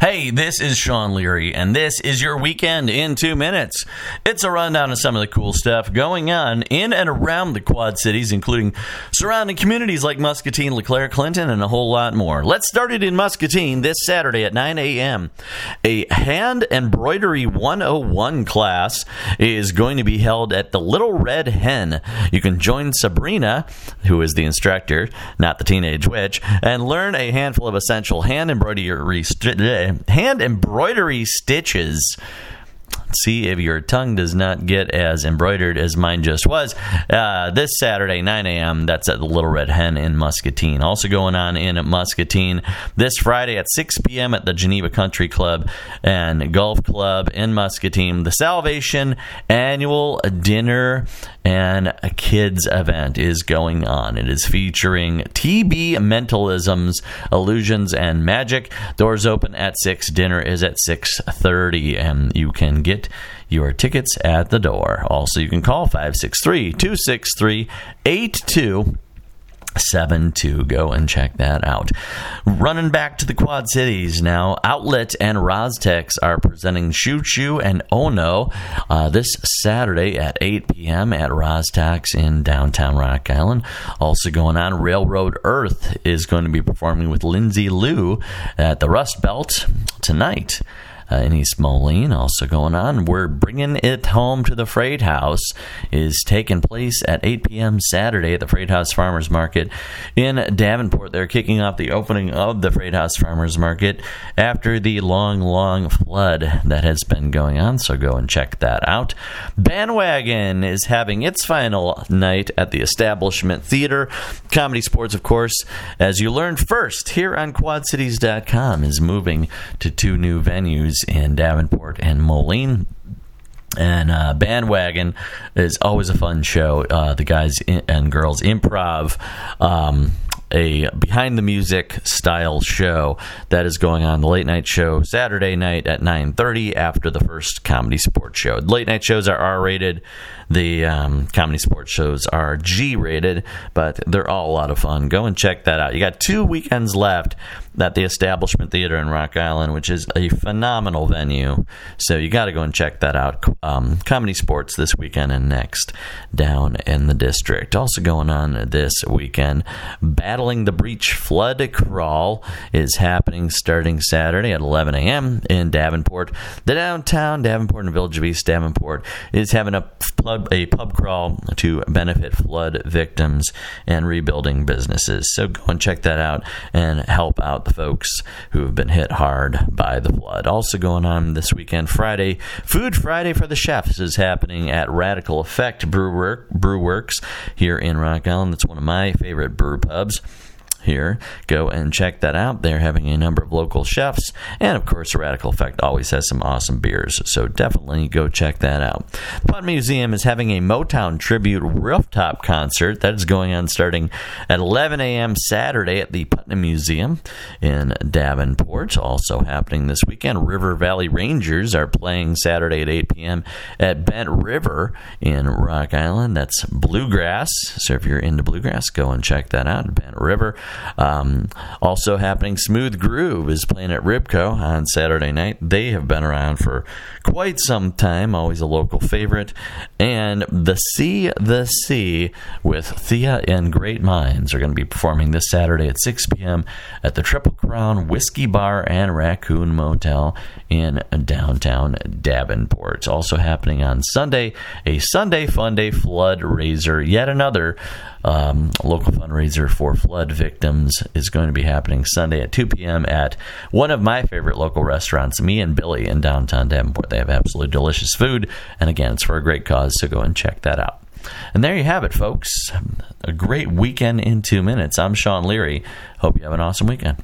Hey, this is Sean Leary, and this is your weekend in two minutes. It's a rundown of some of the cool stuff going on in and around the Quad Cities, including surrounding communities like Muscatine, LeClaire, Clinton, and a whole lot more. Let's start it in Muscatine this Saturday at 9 a.m. A hand embroidery 101 class is going to be held at the Little Red Hen. You can join Sabrina, who is the instructor, not the teenage witch, and learn a handful of essential hand embroidery. Hand embroidery stitches see if your tongue does not get as embroidered as mine just was. Uh, this Saturday, 9 a.m., that's at the Little Red Hen in Muscatine. Also going on in Muscatine this Friday at 6 p.m. at the Geneva Country Club and Golf Club in Muscatine. The Salvation Annual Dinner and kids event is going on. It is featuring TB Mentalisms, Illusions, and Magic. Doors open at 6. Dinner is at 6.30, and you can get your tickets at the door. Also, you can call 563 263 82 seven to go and check that out. Running back to the Quad Cities now, Outlet and Rozz-Tox are presenting Choo Choo and Ono uh, this Saturday at 8 p.m. at Rozz-Tox in downtown Rock Island. Also going on, Railroad Earth is going to be performing with Lindsay Lou at the Rust Belt tonight uh, East Moline. Also going on, we're bringing it home to the Freight House is taking place at 8 p.m. Saturday at the Freight House Farmers Market in Davenport. They're kicking off the opening of the Freight House Farmers Market after the long, long flood that has been going on. So go and check that out. Bandwagon is having its final night at the Establishment Theater. Comedy Sports, of course, as you learned first here on QuadCities.com, is moving to two new venues in Davenport and Moline. And uh, Bandwagon is always a fun show. Uh, the guys and girls improv. Um, a behind the music style show that is going on the late night show Saturday night at 9:30 after the first comedy sports show. Late night shows are R rated. The um, comedy sports shows are G rated, but they're all a lot of fun. Go and check that out. You got two weekends left at the Establishment Theater in Rock Island, which is a phenomenal venue. So you got to go and check that out. Um, comedy sports this weekend and next down in the district. Also going on this weekend, Battling the Breach Flood Crawl is happening starting Saturday at 11 a.m. in Davenport. The downtown Davenport and Village of East Davenport is having a pub, a pub crawl to benefit flood victims and rebuilding businesses. So go and check that out and help out the folks who have been hit hard by the flood. Also going on this weekend, Friday, Food Friday for the Chefs is happening at Radicle Effect Brew, Brew Works here in Rock Island. That's one of my favorite brew pubs here. Go and check that out. They're having a number of local chefs, and of course, Radicle Effect always has some awesome beers. So definitely go check that out. Putnam Museum is having a Motown tribute rooftop concert that is going on starting at 11 a.m. Saturday at the Putnam Museum in Davenport. Also happening this weekend, River Valley Rangers are playing Saturday at 8 p.m. at Bent River in Rock Island. That's bluegrass. So if you're into bluegrass, go and check that out. Bent River. Um, also happening, Smooth Groove is playing at Ribco on Saturday night. They have been around for quite some time, always a local favorite. And The Sea, The Sea with Thea and Great Minds are going to be performing this Saturday at 6 p.m. at the Triple Crown Whiskey Bar and Raccoon Motel in downtown Davenport. Also happening on Sunday, a Sunday Fun Day Flood Raiser, yet another um, local fundraiser for flood victims is going to be happening Sunday at 2 p.m. at one of my favorite local restaurants, Me and Billy in downtown Davenport. They have absolutely delicious food, and again, it's for a great cause, so go and check that out. And there you have it, folks. A great weekend in two minutes. I'm Sean Leary. Hope you have an awesome weekend.